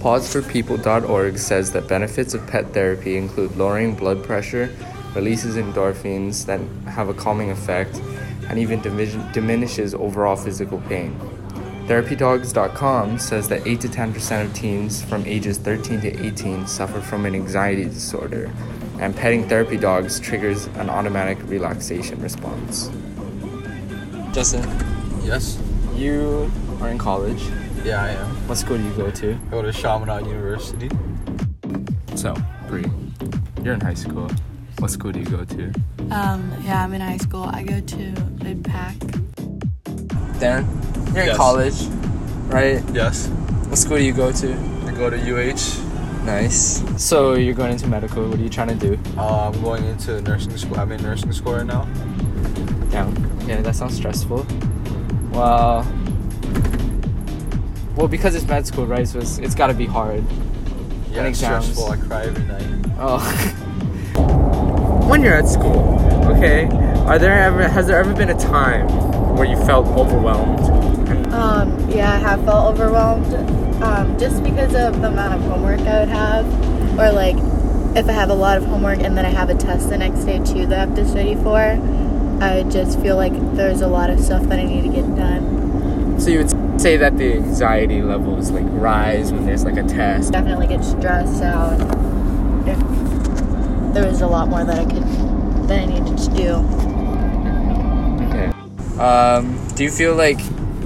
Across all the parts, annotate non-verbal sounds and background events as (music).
PawsForPeople.org says that benefits of pet therapy include lowering blood pressure, releases endorphins that have a calming effect, and even dimin- diminishes overall physical pain. TherapyDogs.com says that 8 to 10% of teens from ages 13 to 18 suffer from an anxiety disorder, and petting therapy dogs triggers an automatic relaxation response. Justin, Yes. you are in college. Yeah, I am. What school do you go to? I go to Chaminade University. So, Bree, you're in high school. What school do you go to? Um, yeah, I'm in high school. I go to Midpac. Darren, you're in college, right? Yes. What school do you go to? I go to UH. Nice. So you're going into medical. What are you trying to do? Uh, I'm going into nursing school. I'm in nursing school right now. Yeah. Yeah, that sounds stressful. Well, well, because it's med school, right? So it's, it's got to be hard. Yeah, And it's exams. stressful. I cry every night. Oh. (laughs) when you're at school, okay, are there ever has there ever been a time where you felt overwhelmed? Um, yeah, I have felt overwhelmed. Um, just because of the amount of homework I would have, or like if I have a lot of homework and then I have a test the next day too that I have to study for, I just feel like there's a lot of stuff that I need to get done. So you would say that the anxiety levels like rise when there's like a test. Definitely get stressed out. If there was a lot more that I could that I needed to do. Okay. Um, do you feel like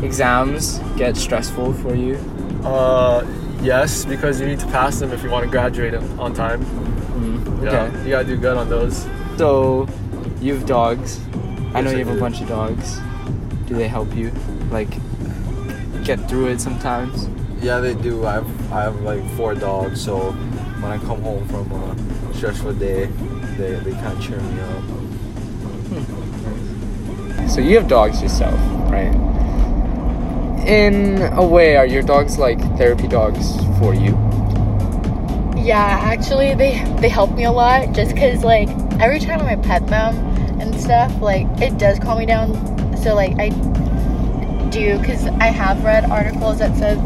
exams get stressful for you? Uh, yes, because you need to pass them if you want to graduate on on time. Mm, Yeah, you gotta do good on those. So, you have dogs. I know you have a bunch of dogs. Do they help you, like, get through it sometimes? Yeah, they do. I have I have like four dogs, so when I come home from a stressful day, they, they kind of cheer me up. Hmm. So you have dogs yourself, right? In a way, are your dogs like therapy dogs for you? Yeah, actually, they they help me a lot. Just cause like every time I pet them and stuff, like it does calm me down. So like I do, cause I have read articles that said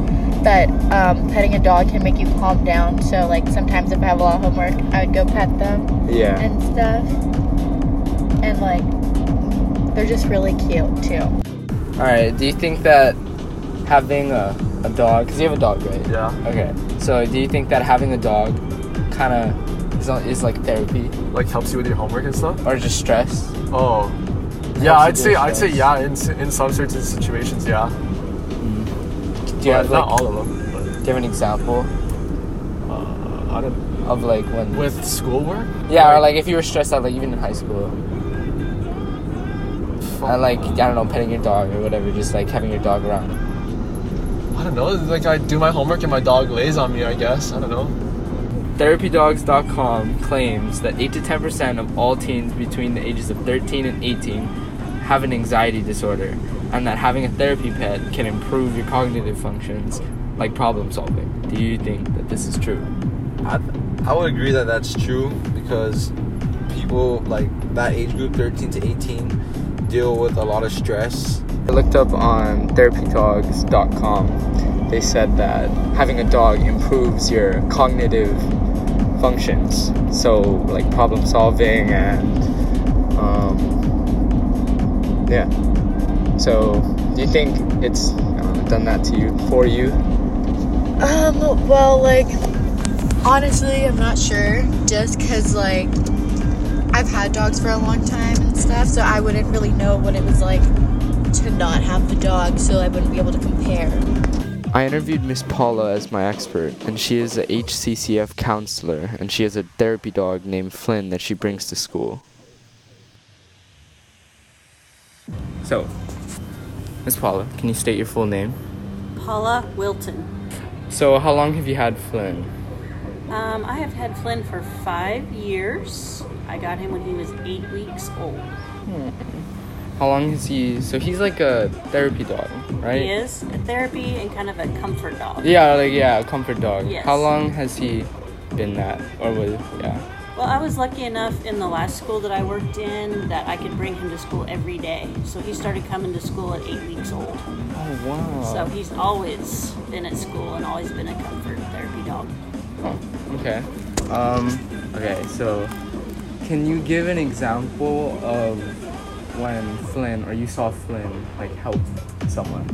that um, petting a dog can make you calm down. So like sometimes if I have a lot of homework, I would go pet them Yeah. and stuff. And like they're just really cute too. All right. Do you think that having a, a dog, because you have a dog, right? Yeah. Okay. So do you think that having a dog kind of is, is like therapy Like helps you with your homework and stuff. or just stress? Oh. Helps Yeah, I'd say I'd say yeah. In in some certain situations, yeah. Do you But have not like, all of them. do you have an example uh, I don't, of like when? with schoolwork. yeah, or like if you were stressed out, like even in high school, and like I don't know, petting your dog or whatever, just like having your dog around. I don't know. Like I do my homework and my dog lays on me. I guess I don't know. TherapyDogs.com claims that 8 to 10% of all teens between the ages of 13 and 18 have an anxiety disorder, and that having a therapy pet can improve your cognitive functions, like problem solving. Do you think that this is true? I, I would agree that that's true because people like that age group 13 to 18 deal with a lot of stress I looked up on therapydogs.com. They said that having a dog improves your cognitive functions, so like problem solving and yeah. So, do you think it's um, done that to you for you? Um, well, like, honestly, I'm not sure. Just because, like, I've had dogs for a long time and stuff, so I wouldn't really know what it was like to not have the dog, so I wouldn't be able to compare. I interviewed Miss Paula as my expert, and she is a HCCF counselor, and she has a therapy dog named Flynn that she brings to school. So, Miss Paula, can you state your full name? Paula Wilton. So, how long have you had Flynn? Um, I have had Flynn for five years. I got him when he was eight weeks old. How long has he? So he's like a therapy dog, right? He is a therapy and kind of a comfort dog. Yeah, like yeah, a comfort dog. Yes. How long has he been that, or was yeah? Well, I was lucky enough in the last school that I worked in that I could bring him to school every day. So he started coming to school at eight weeks old. Oh wow. So he's always been at school and always been a comfort therapy dog. Oh, Okay. Um, okay, so can you give an example of when Flynn or you saw Flynn like help someone?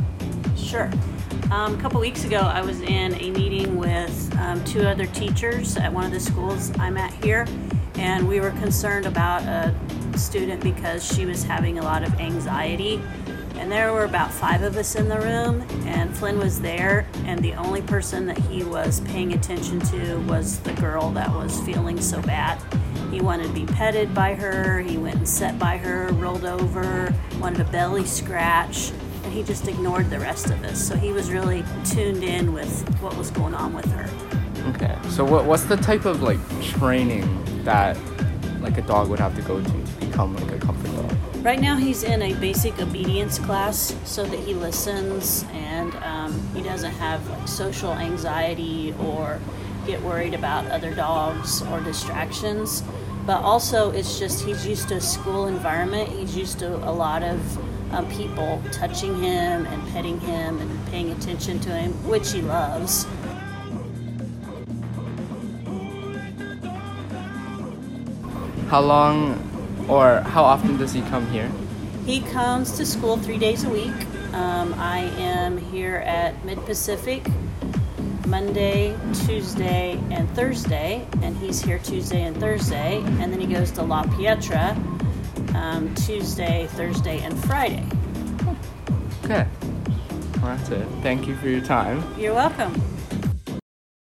Sure. Um, a couple weeks ago, I was in a meeting with um, two other teachers at one of the schools I'm at here, and we were concerned about a student because she was having a lot of anxiety. And there were about five of us in the room, and Flynn was there, and the only person that he was paying attention to was the girl that was feeling so bad. He wanted to be petted by her, he went and sat by her, rolled over, wanted a belly scratch, he just ignored the rest of us. So he was really tuned in with what was going on with her. Okay. So what what's the type of like training that like a dog would have to go to to become like a comfort dog? Right now, he's in a basic obedience class so that he listens and um, he doesn't have like social anxiety or get worried about other dogs or distractions. But also, it's just he's used to a school environment. He's used to a lot of um, people touching him and petting him and paying attention to him, which he loves. How long or how often does he come here? He comes to school three days a week. Um, I am here at Mid Pacific Monday, Tuesday, and Thursday, and he's here Tuesday and Thursday, and then he goes to La Pietra um, Tuesday, Thursday, and Friday. Okay. Well, that's it. Thank you for your time. You're welcome.